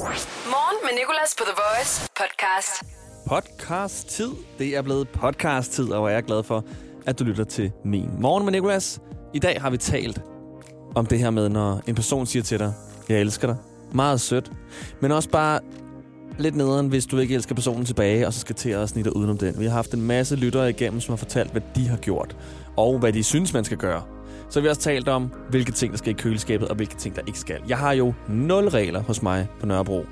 Morgen med Nicolas på The Voice podcast. Podcast-tid. Det er blevet podcast-tid, og jeg er glad for, at du lytter til min Morgen med Nicolas. I dag har vi talt om det her med, når en person siger til dig, jeg elsker dig. Meget sødt. Men også bare lidt nederen, hvis du ikke elsker personen tilbage, og så skal til at snitte udenom den. Vi har haft en masse lyttere igennem, som har fortalt, hvad de har gjort, og hvad de synes, man skal gøre. Så har vi også talt om, hvilke ting, der skal i køleskabet, og hvilke ting, der ikke skal. Jeg har jo nul regler hos mig på Nørrebro.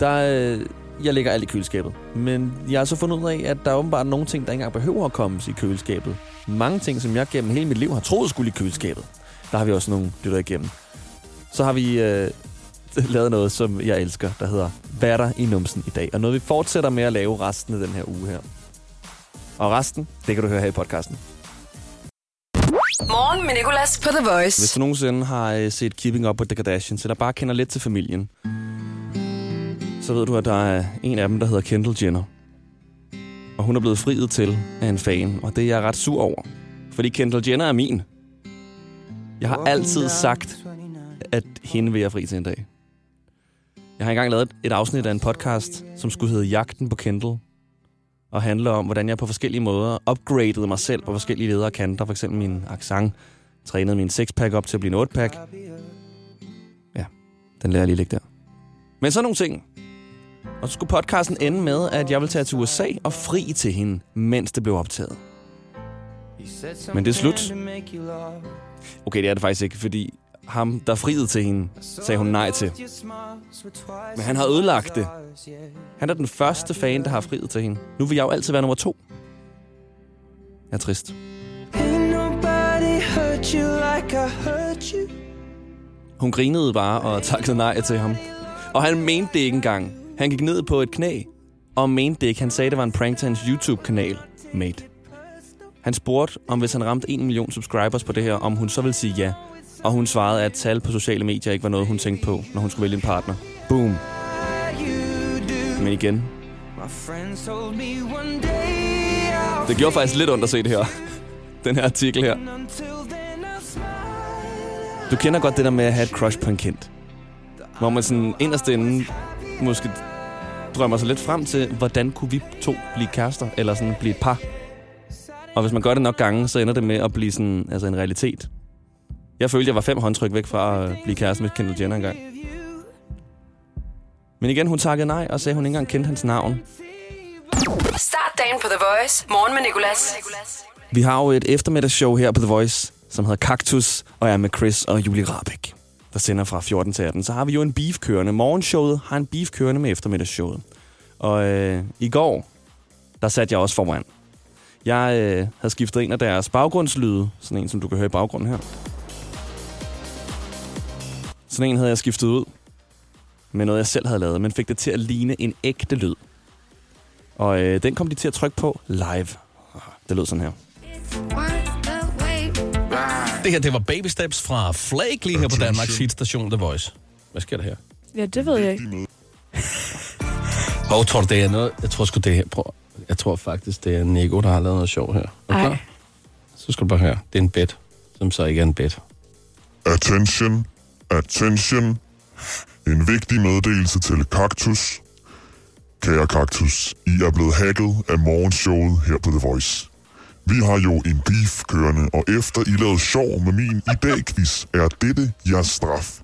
Der, øh, jeg lægger alt i køleskabet. Men jeg har så fundet ud af, at der er åbenbart nogle ting, der ikke engang behøver at komme i køleskabet. Mange ting, som jeg gennem hele mit liv har troet skulle i køleskabet. Der har vi også nogle lytter igennem. Så har vi øh, lavet noget, som jeg elsker, der hedder Hvad er der i numsen i dag? Og noget, vi fortsætter med at lave resten af den her uge her. Og resten, det kan du høre her i podcasten. Morgen med Nicolas på The Voice. Hvis du nogensinde har øh, set Keeping Up with the Kardashians, eller bare kender lidt til familien, så ved du, at der er en af dem, der hedder Kendall Jenner. Og hun er blevet friet til af en fan, og det er jeg ret sur over. Fordi Kendall Jenner er min. Jeg har altid sagt, at hende vil jeg fri til en dag. Jeg har engang lavet et afsnit af en podcast, som skulle hedde Jagten på Kendall. Og handler om, hvordan jeg på forskellige måder upgradede mig selv på forskellige ledere kanter. For eksempel min accent, trænede min sixpack op til at blive en 8-pack. Ja, den lader jeg lige ligge der. Men så nogle ting. Og så skulle podcasten ende med, at jeg vil tage til USA og fri til hende, mens det blev optaget. Men det er slut. Okay, det er det faktisk ikke, fordi ham, der friede til hende, sagde hun nej til. Men han har ødelagt det. Han er den første fan, der har friet til hende. Nu vil jeg jo altid være nummer to. Jeg er trist. Hun grinede bare og takkede nej til ham. Og han mente det ikke engang. Han gik ned på et knæ og mente det ikke. Han sagde, det var en prank til hans YouTube-kanal, mate. Han spurgte, om hvis han ramte 1 million subscribers på det her, om hun så ville sige ja. Og hun svarede, at tal på sociale medier ikke var noget, hun tænkte på, når hun skulle vælge en partner. Boom. Men igen. Det gjorde faktisk lidt ondt at se det her. Den her artikel her. Du kender godt det der med at have et crush på en kendt. Hvor man sådan inderst inde måske drømmer sig lidt frem til, hvordan kunne vi to blive kærester, eller sådan blive et par. Og hvis man gør det nok gange, så ender det med at blive sådan, altså en realitet. Jeg følte, jeg var fem håndtryk væk fra at blive kæreste med Kendall Jenner engang. Men igen, hun takkede nej og sagde, at hun ikke engang kendte hans navn. Start dagen på The Voice. Morgen med Nicolas. Vi har jo et eftermiddagsshow her på The Voice, som hedder Cactus, og er med Chris og Julie Rabeck, der sender fra 14 til 18. Så har vi jo en beef kørende. Morgenshowet har en beef kørende med eftermiddagsshowet. Og øh, i går, der satte jeg også foran. Jeg øh, havde skiftet en af deres baggrundslyde, sådan en, som du kan høre i baggrunden her. Sådan en havde jeg skiftet ud med noget, jeg selv havde lavet, men fik det til at ligne en ægte lyd. Og øh, den kom de til at trykke på live. Det lød sådan her. Det her, det var Baby Steps fra Flake lige her på Danmarks hitstation The Voice. Hvad sker der her? Ja, det ved jeg ikke. Hvor tror du, det er noget? Jeg tror sgu, det her. Prøv. Jeg tror faktisk, det er Nico, der har lavet noget sjov her. Er du klar? Så skal du bare høre. Det er en bet, som så ikke er en bet. Attention, attention. En vigtig meddelelse til Kaktus. Kære Kaktus, I er blevet hacket af morgenshowet her på The Voice. Vi har jo en beef kørende, og efter I lavede sjov med min i dag-quiz, er dette jeres straf.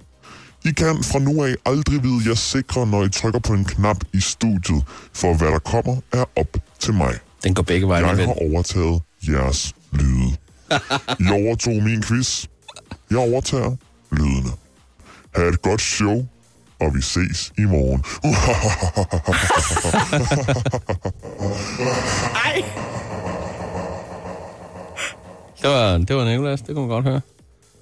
I kan fra nu af aldrig vide jer sikre, når I trykker på en knap i studiet, for hvad der kommer er op til mig. Den går begge veje, Jeg har overtaget jeres lyde. I overtog min quiz. Jeg overtager lydene. Ha' et godt show, og vi ses i morgen. Det var, det var Nicolas, det kunne man godt høre.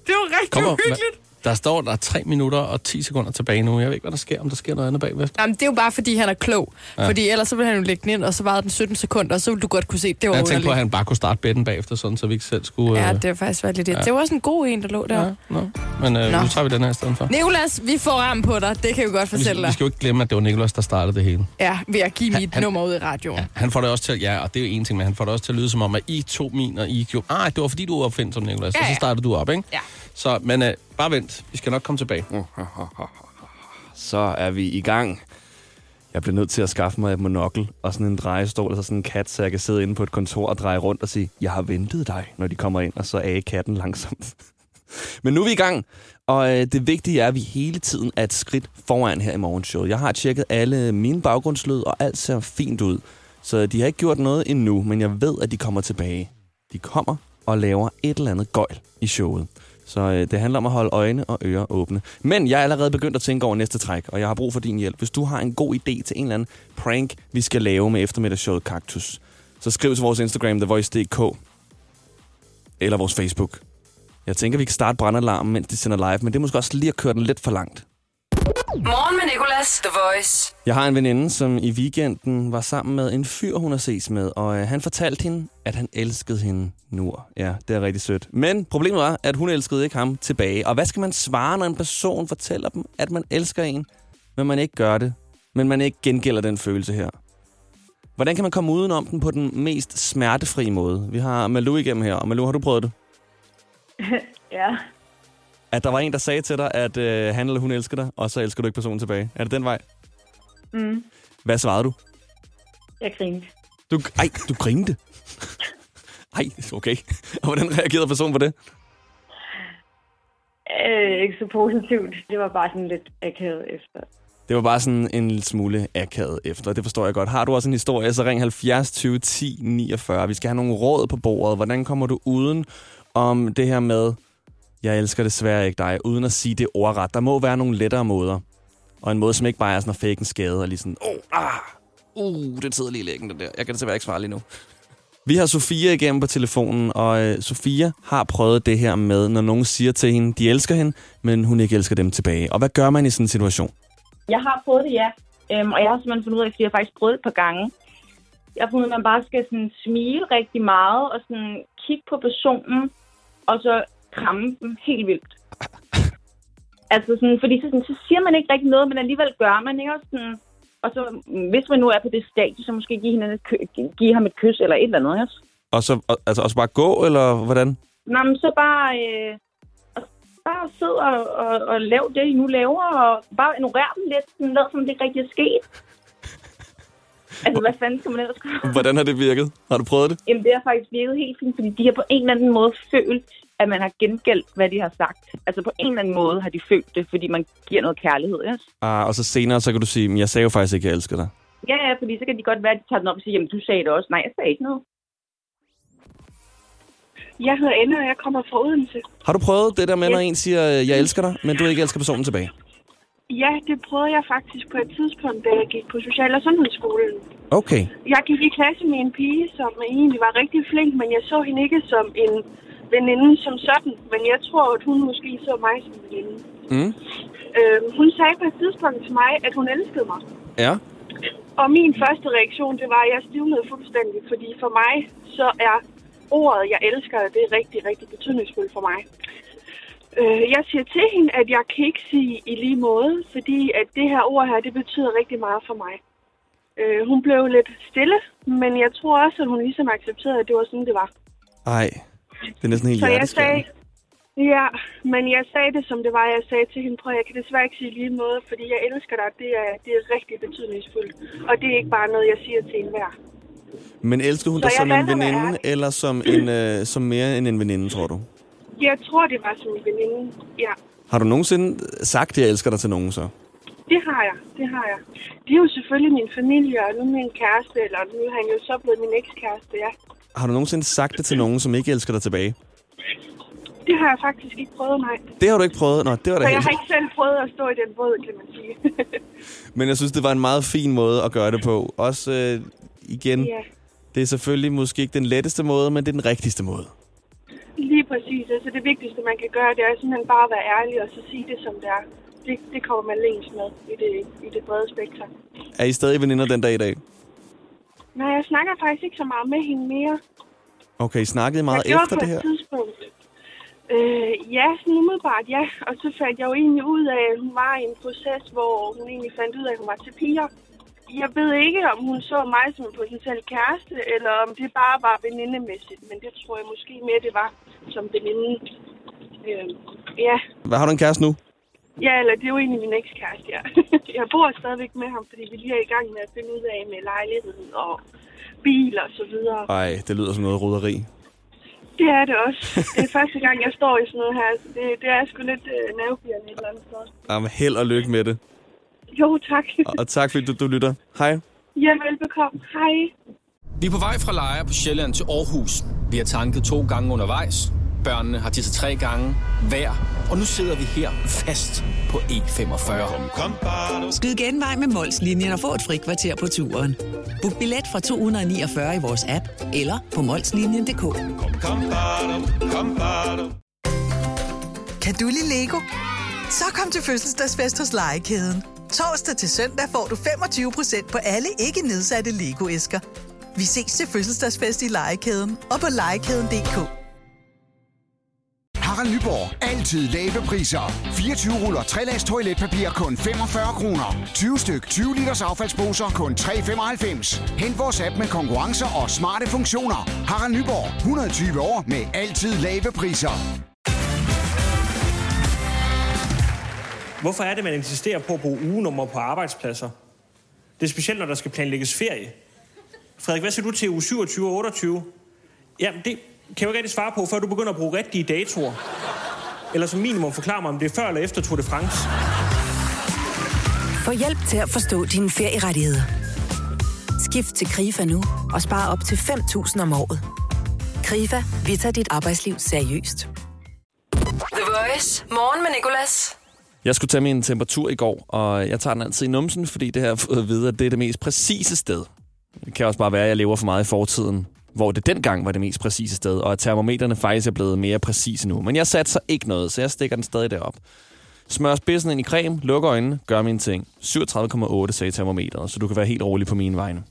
Det var rigtig Kommer, uhyggeligt. Der står, der er 3 minutter og 10 sekunder tilbage nu. Jeg ved ikke, hvad der sker, om der sker noget andet bagved. Jamen, det er jo bare, fordi han er klog. Ja. Fordi ellers så ville han jo lægge den ind, og så varede den 17 sekunder, og så ville du godt kunne se, det var Jeg tænkte på, at han bare kunne starte betten bagefter, sådan, så vi ikke selv skulle... Ja, øh, det var faktisk været lidt det. Det var også en god en, der lå der. ja, no. Men øh, Nå. nu tager vi den her i stedet for. Nicolas, vi får ram på dig. Det kan vi godt Vi, fortælle vi dig. skal jo ikke glemme, at det var Nicolas, der startede det hele. Ja, ved at give mit Han- nummer ud i radioen. Ja, han får det også til, ja, og det er jo en ting, men han får det også til at lyde som om, at I tog min, og I gjorde... Ah, det var fordi, du var opfindsom, Nicolas, Ja, og så ja. startede du op, ikke? Ja. Så, men øh, bare vent, vi skal nok komme tilbage. så er vi i gang. Jeg bliver nødt til at skaffe mig et monokkel og sådan en drejestol, altså sådan en kat, så jeg kan sidde inde på et kontor og dreje rundt og sige, jeg har ventet dig, når de kommer ind, og så er katten langsomt. Men nu er vi i gang, og øh, det vigtige er, at vi hele tiden er et skridt foran her i morgenshowet. Jeg har tjekket alle mine baggrundslyd, og alt ser fint ud. Så de har ikke gjort noget endnu, men jeg ved, at de kommer tilbage. De kommer og laver et eller andet gøjl i showet. Så øh, det handler om at holde øjne og ører åbne. Men jeg er allerede begyndt at tænke over næste træk, og jeg har brug for din hjælp. Hvis du har en god idé til en eller anden prank, vi skal lave med eftermiddagsshowet Kaktus, så skriv til vores Instagram, TheVoice.dk, eller vores Facebook. Jeg tænker, vi kan starte brandalarmen, mens de sender live, men det er måske også lige at køre den lidt for langt. Morgen med Nicolas, The Voice. Jeg har en veninde, som i weekenden var sammen med en fyr, hun har ses med, og øh, han fortalte hende, at han elskede hende nu. Ja, det er rigtig sødt. Men problemet var, at hun elskede ikke ham tilbage. Og hvad skal man svare, når en person fortæller dem, at man elsker en, men man ikke gør det, men man ikke gengælder den følelse her? Hvordan kan man komme udenom den på den mest smertefri måde? Vi har Malou igennem her, og Malou, har du prøvet det? Ja, At der var en, der sagde til dig, at øh, han eller hun elsker dig, og så elsker du ikke personen tilbage. Er det den vej? mm, Hvad svarede du? jeg grinte. Du, ej, du grinte. Ej, okay. Og hvordan reagerede personen på det? Øh, ikke så positivt. Det var bare sådan lidt akavet efter. Det var bare sådan en lille smule akavet efter. Det forstår jeg godt. Har du også en historie, så ring 70 20 10 49. Vi skal have nogle råd på bordet. Hvordan kommer du uden om det her med, jeg elsker desværre ikke dig, uden at sige det ordret. Der må være nogle lettere måder. Og en måde, som ikke bare er sådan at fake en skade og lige sådan, åh, oh, ah, uh, det sidder lige i lægen, det der. Jeg kan desværre ikke svare lige nu. Vi har Sofia igennem på telefonen, og øh, Sofia har prøvet det her med, når nogen siger til hende, de elsker hende, men hun ikke elsker dem tilbage. Og hvad gør man i sådan en situation? Jeg har prøvet det, ja. Øhm, og jeg har simpelthen fundet ud af, fordi jeg har faktisk prøvet det et par gange. Jeg har fundet ud af, at man bare skal sådan smile rigtig meget, og sådan kigge på personen, og så kramme dem helt vildt. altså sådan, fordi så, sådan, så siger man ikke rigtig noget, men alligevel gør man, ikke? Og, sådan, og så, hvis man nu er på det stadie, så måske give, hinanden et kø- give ham et kys eller et eller andet, ikke? Og så og, altså også bare gå, eller hvordan? Nå, men så bare, øh, bare sid og, og, og lav det, I nu laver, og bare ignorere dem lidt, sådan, lad som det ikke rigtig er sket. altså, hvad fanden skal man ellers gøre? Hvordan har det virket? Har du prøvet det? Jamen, det har faktisk virket helt fint, fordi de har på en eller anden måde følt, at man har gengældt, hvad de har sagt. Altså, på en eller anden måde har de følt det, fordi man giver noget kærlighed, ja? Ah, og så senere, så kan du sige, "Men jeg sagde jo faktisk ikke, jeg elsker dig. Ja, ja, fordi så kan de godt være, at de tager den op og siger, jamen, du sagde det også. Nej, jeg sagde ikke noget. Jeg hedder Anne, og jeg kommer fra Odense. Har du prøvet det der med, når en siger, jeg elsker dig, men du ikke elsker personen tilbage? Ja, det prøvede jeg faktisk på et tidspunkt, da jeg gik på Social- og Sundhedsskolen. Okay. Jeg gik i klasse med en pige, som egentlig var rigtig flink, men jeg så hende ikke som en veninde som sådan. Men jeg tror, at hun måske så mig som en veninde. Mm. Øh, hun sagde på et tidspunkt til mig, at hun elskede mig. Ja. Og min første reaktion, det var, at jeg stivnede fuldstændig. Fordi for mig, så er ordet, jeg elsker det er rigtig, rigtig betydningsfuldt for mig. Øh, jeg siger til hende, at jeg kan ikke sige i lige måde, fordi at det her ord her, det betyder rigtig meget for mig. Øh, hun blev lidt stille, men jeg tror også, at hun ligesom accepterede, at det var sådan, det var. Ej, det er næsten helt Så jeg sagde, hjerteskærende. ja, men jeg sagde det, som det var. Jeg sagde til hende, prøv, jeg kan desværre ikke sige lige måde, fordi jeg elsker dig. Det er, det er rigtig betydningsfuldt. Og det er ikke bare noget, jeg siger til enhver. Men elsker hun dig som en veninde, eller som, en, øh, som mere end en veninde, tror du? Jeg tror, det var som en veninde. Ja, Har du nogensinde sagt, at jeg elsker dig til nogen så? det har jeg. Det har jeg. Det er jo selvfølgelig min familie, og nu min kæreste, eller nu er han jo så blevet min ekskæreste, ja. Har du nogensinde sagt det til nogen, som ikke elsker dig tilbage? Det har jeg faktisk ikke prøvet, nej. Det har du ikke prøvet? Nå, det var da Så jeg har ikke selv prøvet at stå i den båd, kan man sige. Men jeg synes, det var en meget fin måde at gøre det på. Også øh, igen, ja, det er selvfølgelig måske ikke den letteste måde, men det er den rigtigste måde. lige præcis. Altså det vigtigste, man kan gøre, det er simpelthen bare at være ærlig og så sige det, som det er. Det, det kommer man længst med i det, i det brede spektrum. Er I stadig veninder den dag i dag? Nej, jeg snakker faktisk ikke så meget med hende mere. Okay, I snakkede meget jeg efter på det et her? tidspunkt. Øh, ja, sådan umiddelbart, ja. Og så fandt jeg jo egentlig ud af, at hun var i en proces, hvor hun egentlig fandt ud af, at hun var til piger. Jeg ved ikke, om hun så mig som en potentiel kæreste, eller om det bare var venindemæssigt. Men det tror jeg måske mere, det var som veninde. Øh, ja, Hvad har du en kæreste nu? Ja, eller det er jo egentlig min ekskæreste, ja. Jeg bor stadigvæk med ham, fordi vi lige er i gang med at finde ud af med lejlighed og bil og så videre. Ej, det lyder som noget roderi. Det er det også. Det er første gang, jeg står i sådan noget her. så Det, det er sgu lidt øh, nervepirrende et eller andet sted. Jamen, held og lykke med det. Jo, tak. Og, og tak, fordi du, du lytter. Hej. Ja, velbekomme. Hej. Vi er på vej fra Lejre på Sjælland til Aarhus. Vi har tanket to gange undervejs. Børnene har tisset tre gange hver. Og nu sidder vi her fast på E45. Skyd genvej med Molslinjen og få et fri kvarter på turen. Book billet fra 249 i vores app eller på molslinjen.dk. Kan du lide Lego? Så kom til fødselsdagsfest hos Legekæden. Torsdag til søndag får du 25% på alle ikke nedsatte Lego-æsker. Vi ses til fødselsdagsfest i Legekæden og på legekæden.dk. Harald Nyborg. Altid lave priser. 24 ruller 3 lags toiletpapir kun 45 kroner. 20 styk 20 liters affaldsposer kun 3,95. Hent vores app med konkurrencer og smarte funktioner. Harald Nyborg. 120 år med altid lave priser. Hvorfor er det, man insisterer på at bruge ugenummer på arbejdspladser? Det er specielt, når der skal planlægges ferie. Frederik, hvad siger du til uge 27 og 28? Jamen, det kan jeg ikke rigtig svare på, før du begynder at bruge rigtige datoer. Eller som minimum forklare mig, om det er før eller efter Tour de France. Få hjælp til at forstå dine ferierettigheder. Skift til KRIFA nu og spar op til 5.000 om året. KRIFA, vi tager dit arbejdsliv seriøst. The Voice. Morgen med Nicolas. Jeg skulle tage min temperatur i går, og jeg tager den altid i numsen, fordi det har jeg fået at vide, at det er det mest præcise sted. Det kan også bare være, at jeg lever for meget i fortiden, hvor det dengang var det mest præcise sted, og at termometerne faktisk er blevet mere præcise nu. Men jeg satser ikke noget, så jeg stikker den stadig derop. Smør spidsen ind i creme, lukker øjnene, gør min ting. 37,8 sagde termometeret, så du kan være helt rolig på mine vegne.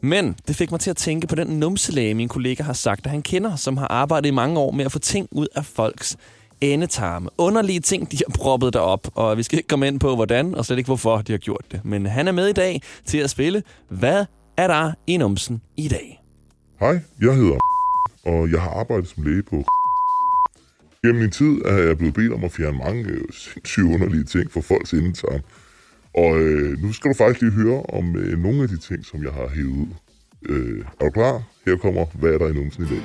Men det fik mig til at tænke på den numselæge, min kollega har sagt, at han kender, som har arbejdet i mange år med at få ting ud af folks endetarme. Underlige ting, de har proppet derop, og vi skal ikke komme ind på, hvordan, og slet ikke hvorfor de har gjort det. Men han er med i dag til at spille, hvad er der i numsen i dag? Hej, jeg hedder og jeg har arbejdet som læge på Gennem min tid er jeg blevet bedt om at fjerne mange øh, sindssygt underlige ting for folks indetarm. Og øh, nu skal du faktisk lige høre om øh, nogle af de ting, som jeg har hævet ud. Øh, er du klar? Her kommer, hvad er der i numsen i dag?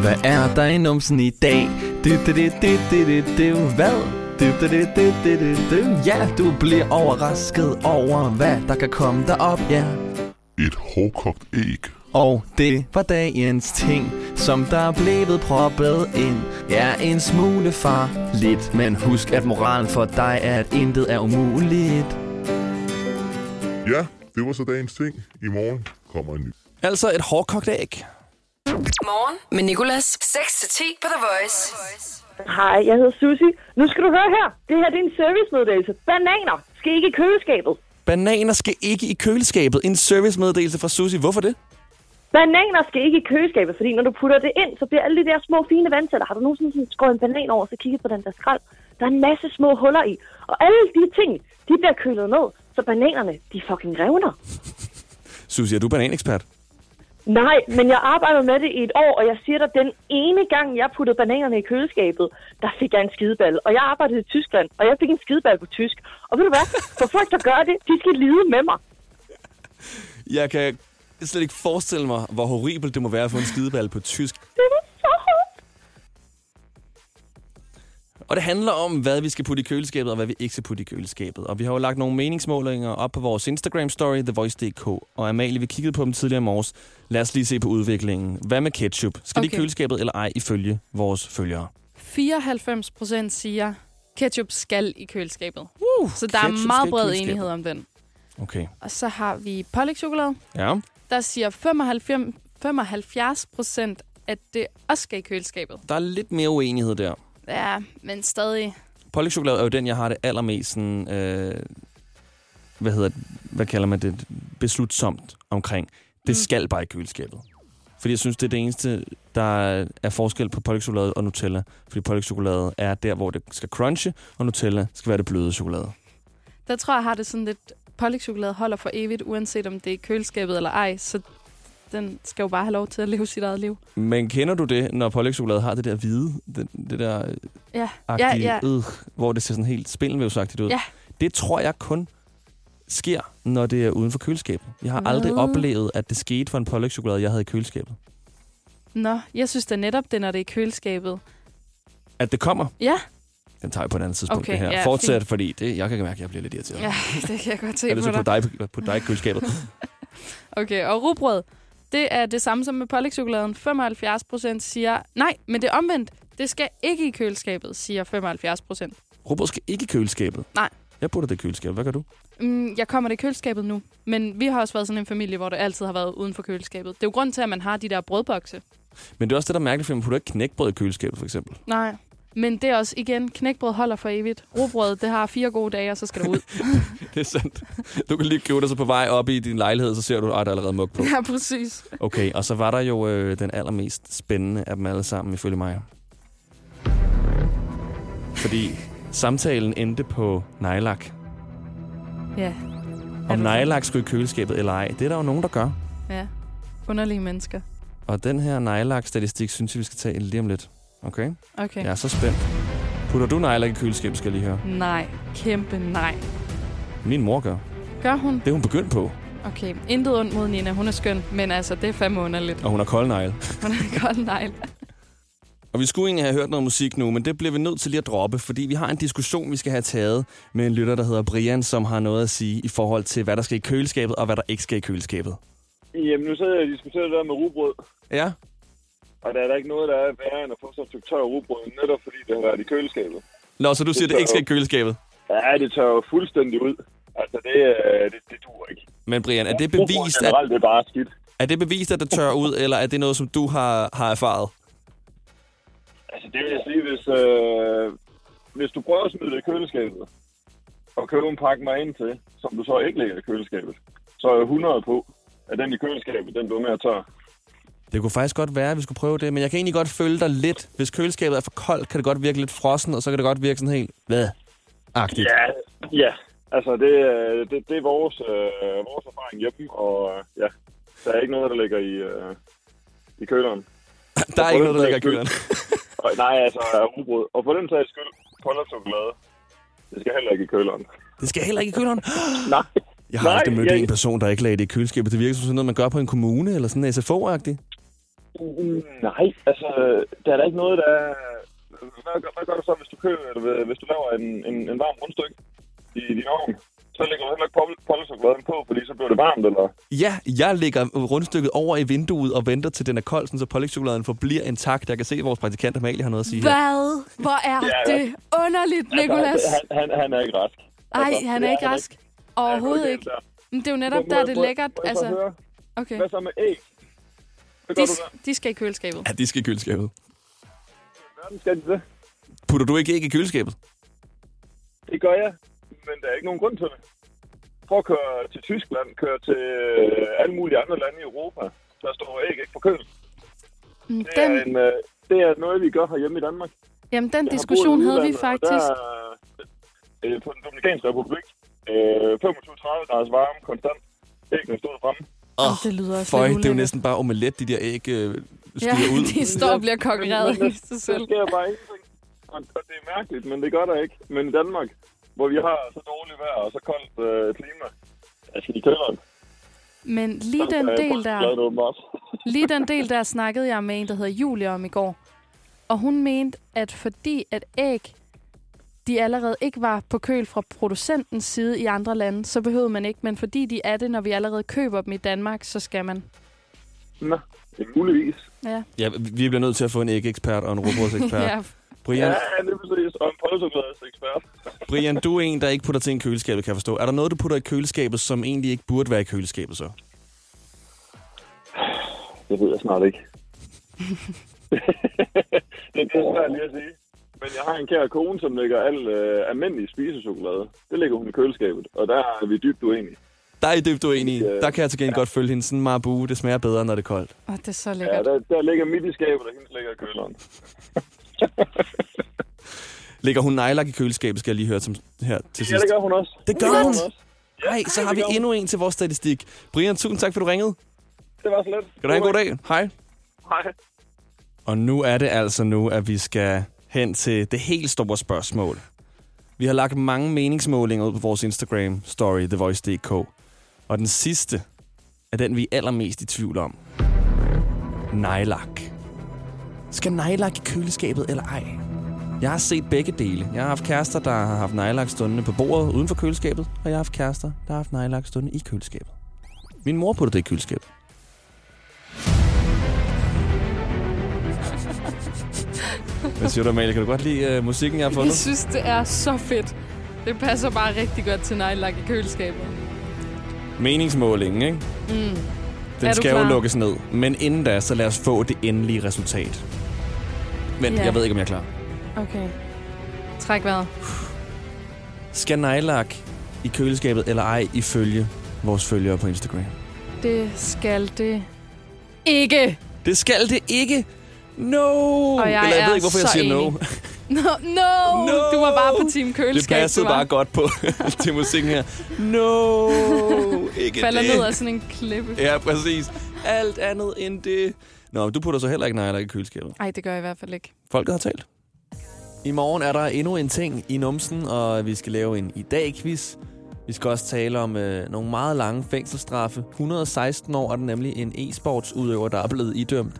Hvad er der i numsen i dag? Du, du, du, du, du, du, du. Hvad? Du, du, du, du, du, du, du. Ja, du bliver overrasket over, hvad der kan komme derop, ja. Et hårdkogt æg. Og det var dagens ting, som der er blevet proppet ind. Ja, en smule far lidt, men husk, at moralen for dig er, at intet er umuligt. Ja, det var så dagens ting. I morgen kommer en ny. Altså et hårdkogt æg. Morgen med Nicolas. 6-10 på The Voice. Hej, jeg hedder Susie. Nu skal du høre her. Det her det er en servicemeddelelse. Bananer skal ikke i køleskabet. Bananer skal ikke i køleskabet. En servicemeddelelse fra Susie. Hvorfor det? Bananer skal ikke i køleskabet, fordi når du putter det ind, så bliver alle de der små fine vandsætter. Har du nogensinde sådan skåret en banan over, så kigget på den der skrald? Der er en masse små huller i. Og alle de ting, de bliver kølet ned, så bananerne, de fucking revner. Susie, er du bananekspert? Nej, men jeg arbejder med det i et år, og jeg siger dig, den ene gang, jeg puttede bananerne i køleskabet, der fik jeg en skideball. Og jeg arbejdede i Tyskland, og jeg fik en skideball på tysk. Og ved du hvad? For folk, der gør det, de skal lide med mig. Jeg kan slet ikke forestille mig, hvor horribelt det må være at få en skideball på tysk. Og det handler om, hvad vi skal putte i køleskabet, og hvad vi ikke skal putte i køleskabet. Og vi har jo lagt nogle meningsmålinger op på vores Instagram-story, TheVoice.dk. Og Amalie, vi kiggede på dem tidligere i morges. Lad os lige se på udviklingen. Hvad med ketchup? Skal okay. det i køleskabet eller ej, ifølge vores følgere? 94 procent siger, ketchup skal i køleskabet. Uh, så der er meget bred enighed om den. Okay. Og så har vi pålægtschokolade. Ja. Der siger 95, 75 procent, at det også skal i køleskabet. Der er lidt mere uenighed der. Ja, men stadig. Pålægtschokolade er jo den, jeg har det allermest sådan, øh, hvad hedder hvad kalder man det, beslutsomt omkring. Det Mm. skal bare i køleskabet. Fordi jeg synes, det er det eneste, der er forskel på pålægtschokolade og Nutella. Fordi pålægtschokolade er der, hvor det skal crunche, og Nutella skal være det bløde chokolade. Der tror jeg, har det sådan lidt, pålægtschokolade holder for evigt, uanset om det er køleskabet eller ej. Så den skal jo bare have lov til at leve sit eget liv. Men kender du det, når pålægtschokolade har det der hvide, det, det der Ja, agtige, ja, ja. Øh, hvor det ser sådan helt spindelvævsagtigt ud? Ja. Det tror jeg kun sker, når det er uden for køleskabet. Jeg har Hvad? aldrig oplevet, at det skete for en pålægtschokolade, jeg havde i køleskabet. Nå, jeg synes da netop, det når det er i køleskabet. At det kommer, Ja, den tager jeg på et andet tidspunkt. Okay, det her. ja, Fortsæt, fint. fordi det, jeg kan mærke, at jeg bliver lidt irriteret. ja det kan jeg godt se på dig. at putte dig, putte dig køleskabet. Okay, og rugbrød, det er det samme som med pålægtschokoladen. 75 procent siger, nej, men det er omvendt. Det skal ikke i køleskabet, siger 75 procent. Rugbrød skal ikke i køleskabet. Nej. Jeg putter det i køleskabet. Hvad gør du? Mm, jeg kommer det i køleskabet nu, men vi har også været sådan en familie, hvor det altid har været uden for køleskabet. Det er jo grund til, at man har de der brødbokse. Men det er også det, der er mærkeligt, for man putter ikke knækbrød i køleskabet, for eksempel. Nej, men det er også, igen, knækbrød holder for evigt. Rugbrød, det har fire gode dage, og så skal det ud. Det er sandt. Du kan lige købe dig så på vej op i din lejlighed, så ser du, at der er allerede mug på. ja, præcis. Okay, og så var der jo øh, den allermest spændende af dem alle sammen, ifølge mig. Fordi samtalen endte på nejlak. Ja, Om nejlak skulle i køleskabet eller ej, det er der jo nogen, der gør. ja. Underlige mennesker. Og den her nejlak-statistik synes jeg, vi skal tage lige om lidt. Okay? Okay. Jeg er så spændt. Putter du nejlak i køleskabet, skal jeg lige høre. Nej, kæmpe nej. Min mor gør. Gør hun? Det er hun begyndt på, Okay, intet ondt mod Nina. Hun er skøn, men altså, det er fandme underligt. og hun har kold negl. Hun er godt negl. Og vi skulle egentlig have hørt noget musik nu, men det bliver vi nødt til lige at droppe, fordi vi har en diskussion, vi skal have taget med en lytter, der hedder Brian, som har noget at sige i forhold til, hvad der skal i køleskabet, og hvad der ikke skal i køleskabet. Jamen, nu sidder jeg og diskuterer det der med rugbrød. Ja. Og der er der ikke noget, der er værre end at få sådan et stykke tør rugbrød, netop fordi det har været i køleskabet. Nå, så du siger, det ikke skal i køleskabet. Ja, det tør jo fuldstændig ud. Altså, det, øh, det, det duer ikke. Men Brian, er det bevist, at, generelt, det er bare skidt. er det bevist, at det tør ud, eller er det noget, som du har, har erfaret? Altså, det vil jeg sige, hvis, øh, hvis du prøver at smide det i køleskabet, og købe en pakke med ind til, som du så ikke lægger i køleskabet, så er jeg 100 på, at den i køleskabet, den bliver mere tør. Det kunne faktisk godt være, at vi skulle prøve det, men jeg kan egentlig godt følge dig lidt. Hvis køleskabet er for koldt, kan det godt virke lidt frossen, og så kan det godt virke sådan helt... Hvad? Agtigt. Ja, ja. Altså, det, er- det, det er vores, øh, vores erfaring hjemme, og øh, ja, der er ikke noget, der ligger i, øh, i køleren. Der er ikke noget, der ligger i køleren. Og, nej, altså, rugbrød. Og på den sags skyld, chokolade. Det skal heller ikke i køleren. Det skal heller ikke i køleren? nej. Jeg har Nej, aldrig mødt jeg- en person, der ikke lagde det i køleskabet. Det virker som sådan noget, man gør på en kommune, eller sådan SFO-agtigt. Mm, Nej, altså, der er der ikke noget, der er... Hvad, gør- hvad gør du så, hvis du køber, eller hvis du laver en, en, en varm rundstykke i din ovn? Så lægger du heller ikke pol- pålægtschokoladen på, fordi så bliver det varmt, eller? Ja, jeg lægger rundstykket over i vinduet og venter til den er kold, så pålægtschokoladen forbliver intakt. Jeg kan se, at vores praktikant Amalie har noget at sige her. Hvad? Hvor er Ja, det underligt, Nicolas? Altså, han, han, han er ikke rask. Ej, Altså, han er ikke rask. Overhovedet ikke. Men det er jo netop Må- der, det er må- lækkert. må jeg så Altså, høre? okay. Hvad så med æg? Hvad De, de skal i køleskabet. Ja, de skal i køleskabet. Hvordan skal de det? Putter du ikke æg i køleskabet? Det gør jeg, men der er ikke nogen grund til det. Prøv at køre til Tyskland, køre til øh, alle mulige andre lande i Europa. Der står æg ikke på køl. Mm, Det er, Den, en, øh, det er noget, vi gør herhjemme i Danmark. jamen, den Jeg diskussion havde vi faktisk. Der, øh, på den Dominikanske Republik. Øh, 25-30 graders varme, konstant. Æggene stod fremme. Oh, det lyder også Føj, det er jo næsten bare omelet, de der æg øh, Ja, ud. de står og bliver konkurreret i sig selv. sker bare ingenting. Og, og det er mærkeligt, men det gør der ikke. Men i Danmark, hvor vi har så dårligt vejr og så koldt øh, klima, altså i kælderen, Men lige den del der, lige den del der snakkede jeg med en, der hedder Julie om i går. Og hun mente, at fordi at æg, de allerede ikke var på køl fra producentens side i andre lande, så behøvede man ikke. Men fordi de er det, når vi allerede køber dem i Danmark, så skal man. Nå, det er muligvis. Ja. Ja, vi bliver nødt til at få en ægekspert og en robrødsekspert. Ja. Brian, Ja, det er præcis. Og en pålægtschokolades ekspert. Brian, du er en, der ikke putter ting i køleskabet, kan jeg forstå. Er der noget, du putter i køleskabet, som egentlig ikke burde være i køleskabet så? Det ved jeg snart ikke. det, det er svært lige at sige. Men jeg har en kære kone, som lægger al øh, almindelig spisechokolade. Det lægger hun i køleskabet, og der er vi dybt uenige. Der er I dybt uenige. Der kan jeg til gengæld godt følge hende. Sådan en marabu, det smager bedre, når det er koldt. Og det er så Ja, lækkert. der, der ligger midt i skabet, og hendes ligger i køleren. Lægger hun nejlak i køleskabet, skal jeg lige høre som, her til sidst. Ja, det gør hun også. Det gør hun? også. Nej, så har vi endnu en til vores statistik. Brian, tusind tak, for du ringede. Det var så lidt. Skal du have en god dag? Hej. Hej. Og nu er det altså nu, at vi skal hen til det helt store spørgsmål. Vi har lagt mange meningsmålinger ud på vores Instagram-story, TheVoice.dk. Og den sidste er den, vi er allermest i tvivl om. Nejlak. Skal nejlak i køleskabet eller ej? Jeg har set begge dele. Jeg har haft kærester, der har haft nejlak stående på bordet uden for køleskabet, og jeg har haft kærester, der har haft nejlak stående i køleskabet. Min mor putter det i køleskabet. Hvad siger du, Amalie? Kan du godt lide uh, musikken, jeg har fundet? Jeg synes, det er så fedt. Det passer bare rigtig godt til nejlak i køleskabet. Meningsmålingen, ikke? Mm. Den Er skal jo lukkes ned. Men inden da, så lad os få det endelige resultat. Men Ja. jeg ved ikke, om jeg er klar. Okay. Træk vejret. Skal nejlak i køleskabet eller ej, ifølge vores følgere på Instagram? Det skal det ikke. Det skal det ikke. No! Og jeg eller jeg ved ikke, hvorfor jeg siger no. enig. No, no, No! Du var bare på team Det køleskab. passede du var. bare godt på til musikken her. No! Ikke Falder det. ned af sådan en klippe. Ja, præcis. Alt andet end det. Nå, du putter så heller ikke nejlak i køleskabet. Ej, det gør jeg i hvert fald ikke. Folket har talt. I morgen er der endnu en ting i numsen, og vi skal lave en i dag-quiz. Vi skal også tale om øh, nogle meget lange fængselsstraffe. 116 år er det nemlig en e-sportsudøver, der er blevet idømt.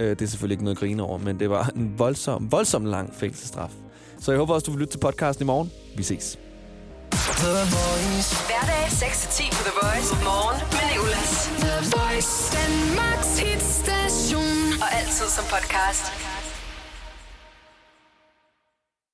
Øh, det er selvfølgelig ikke noget at grine over, men det var en voldsom, voldsom lang fængselsstraf. Så jeg håber også, du vil lytte til podcasten i morgen. Vi ses. Hverdag 6-10 på The Voice. Morgen med Nicolas. The Voice. Danmarks hitstation. Og altid som podcast.